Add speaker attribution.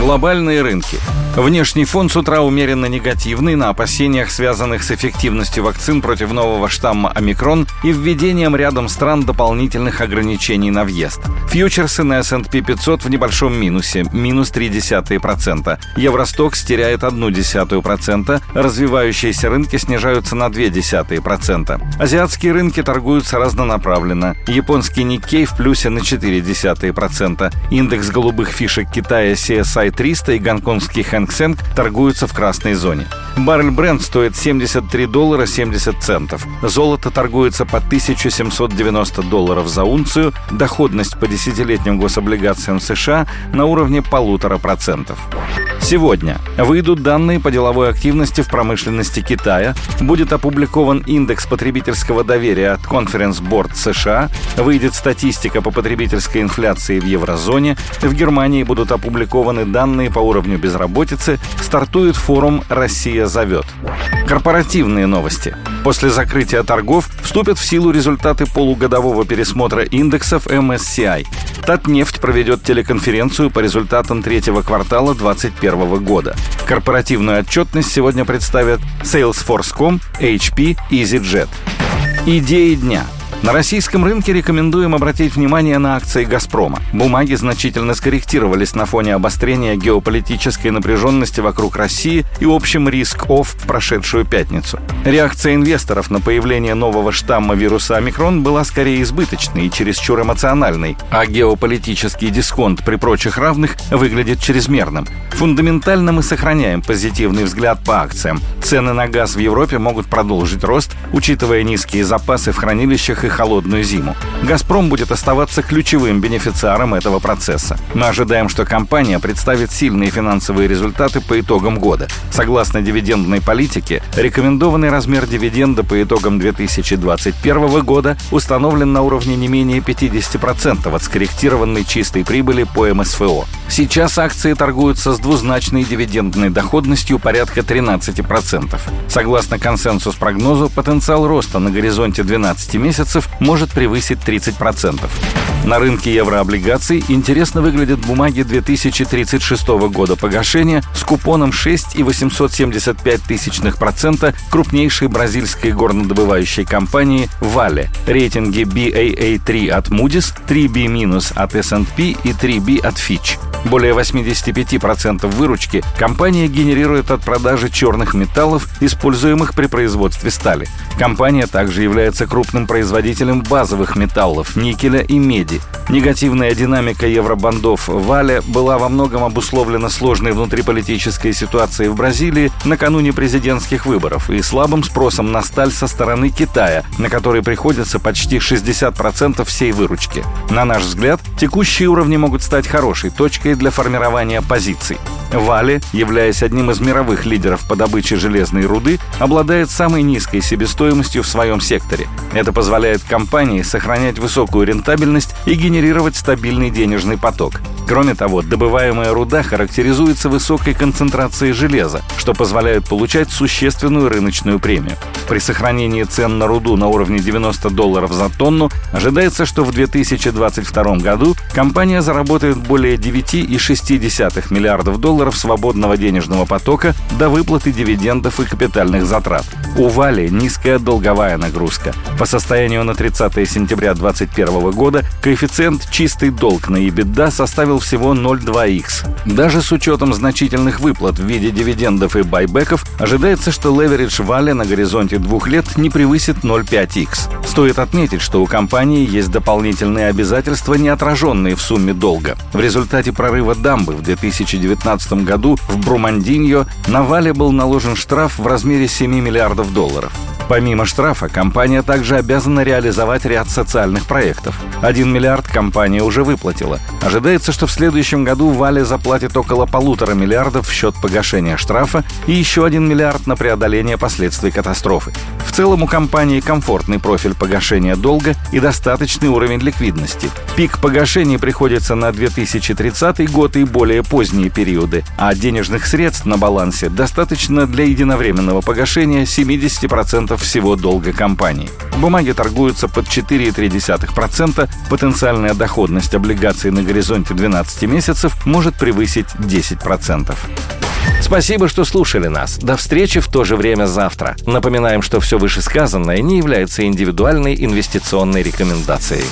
Speaker 1: Глобальные рынки. Внешний фон с утра умеренно негативный на опасениях, связанных с эффективностью вакцин против нового штамма омикрон и введением рядом стран дополнительных ограничений на въезд. Фьючерсы на S&P 500 в небольшом минусе, минус 0,3%. Евростокс теряет 0,1%, развивающиеся рынки снижаются на 0,2%. Азиатские рынки торгуются разнонаправленно. Японский Никкей в плюсе на 0,4%. Индекс голубых фишек Китая CSI 300 и гонконгский Hang Seng торгуются в красной зоне. Баррель бренд стоит 73 доллара 70 центов. Золото торгуется по 1790 долларов за унцию, доходность по десятилетним гособлигациям США на уровне полутора процентов. Сегодня выйдут данные по деловой активности в промышленности Китая, будет опубликован индекс потребительского доверия от Conference Board США, выйдет статистика по потребительской инфляции в еврозоне, в Германии будут опубликованы данные по уровню безработицы, стартует форум «Россия зовет». Корпоративные новости. После закрытия торгов вступят в силу результаты полугодового пересмотра индексов MSCI. Татнефть проведет телеконференцию по результатам третьего квартала 2021 года. Корпоративную отчетность сегодня представят Salesforce.com, HP, EasyJet. Идеи дня – на российском рынке рекомендуем обратить внимание на акции «Газпрома». Бумаги значительно скорректировались на фоне обострения геополитической напряженности вокруг России и общем риск-офф в прошедшую пятницу. Реакция инвесторов на появление нового штамма вируса омикрон была скорее избыточной и чересчур эмоциональной, а геополитический дисконт при прочих равных выглядит чрезмерным. Фундаментально мы сохраняем позитивный взгляд по акциям. Цены на газ в Европе могут продолжить рост, учитывая низкие запасы в хранилищах и холодную зиму. «Газпром» будет оставаться ключевым бенефициаром этого процесса. Мы ожидаем, что компания представит сильные финансовые результаты по итогам года. Согласно дивидендной политике, рекомендованный размер дивиденда по итогам 2021 года установлен на уровне не менее 50% от скорректированной чистой прибыли по МСФО. Сейчас акции торгуются с двузначной дивидендной доходностью порядка 13%. Согласно консенсус-прогнозу, потенциал роста на горизонте 12 месяцев месяцев может превысить 30%. На рынке еврооблигаций интересно выглядят бумаги 2036 года погашения с купоном 6,875% крупнейшей бразильской горнодобывающей компании Vale. Рейтинги BAA3 от Moody's, 3B- от S&P и 3B от Fitch. Более 85% выручки компания генерирует от продажи черных металлов, используемых при производстве стали. Компания также является крупным производителем базовых металлов, никеля и меди. Негативная динамика евробандов Валя была во многом обусловлена сложной внутриполитической ситуацией в Бразилии накануне президентских выборов и слабым спросом на сталь со стороны Китая, на который приходится почти 60% всей выручки. На наш взгляд, текущие уровни могут стать хорошей точкой для формирования позиций. Вали, являясь одним из мировых лидеров по добыче железной руды, обладает самой низкой себестоимостью в своем секторе. Это позволяет компании сохранять высокую рентабельность и генерировать стабильный денежный поток. Кроме того, добываемая руда характеризуется высокой концентрацией железа, что позволяет получать существенную рыночную премию. При сохранении цен на руду на уровне 90 долларов за тонну ожидается, что в 2022 году компания заработает более 9,6 миллиардов долларов свободного денежного потока до выплаты дивидендов и капитальных затрат. У Вали низкая долговая нагрузка. По состоянию на 30 сентября 2021 года коэффициент чистый долг на EBITDA составил всего 0,2x. Даже с учетом значительных выплат в виде дивидендов и байбеков, ожидается, что леверидж Вали на горизонте двух лет не превысит 0,5x. Стоит отметить, что у компании есть дополнительные обязательства, не отраженные в сумме долга. В результате прорыва дамбы в 2019 году в Брумандиньо на Вале был наложен штраф в размере 7 миллиардов долларов. Помимо штрафа, компания также обязана реализовать ряд социальных проектов. 1 миллиард компания уже выплатила. Ожидается, что в следующем году Вале заплатит около полутора миллиардов в счет погашения штрафа и еще 1 миллиард на преодоление последствий катастрофы. В целом у компании комфортный профиль погашения долга и достаточный уровень ликвидности. Пик погашений приходится на 2030 год и более поздние периоды, а денежных средств на балансе достаточно для единовременного погашения 70% всего долга компании. Бумаги торгуются под 4,3%, потенциальная доходность облигаций на горизонте 12 месяцев может превысить 10%. Спасибо, что слушали нас. До встречи в то же время завтра. Напоминаем, что все вышесказанное не является индивидуальной инвестиционной рекомендацией.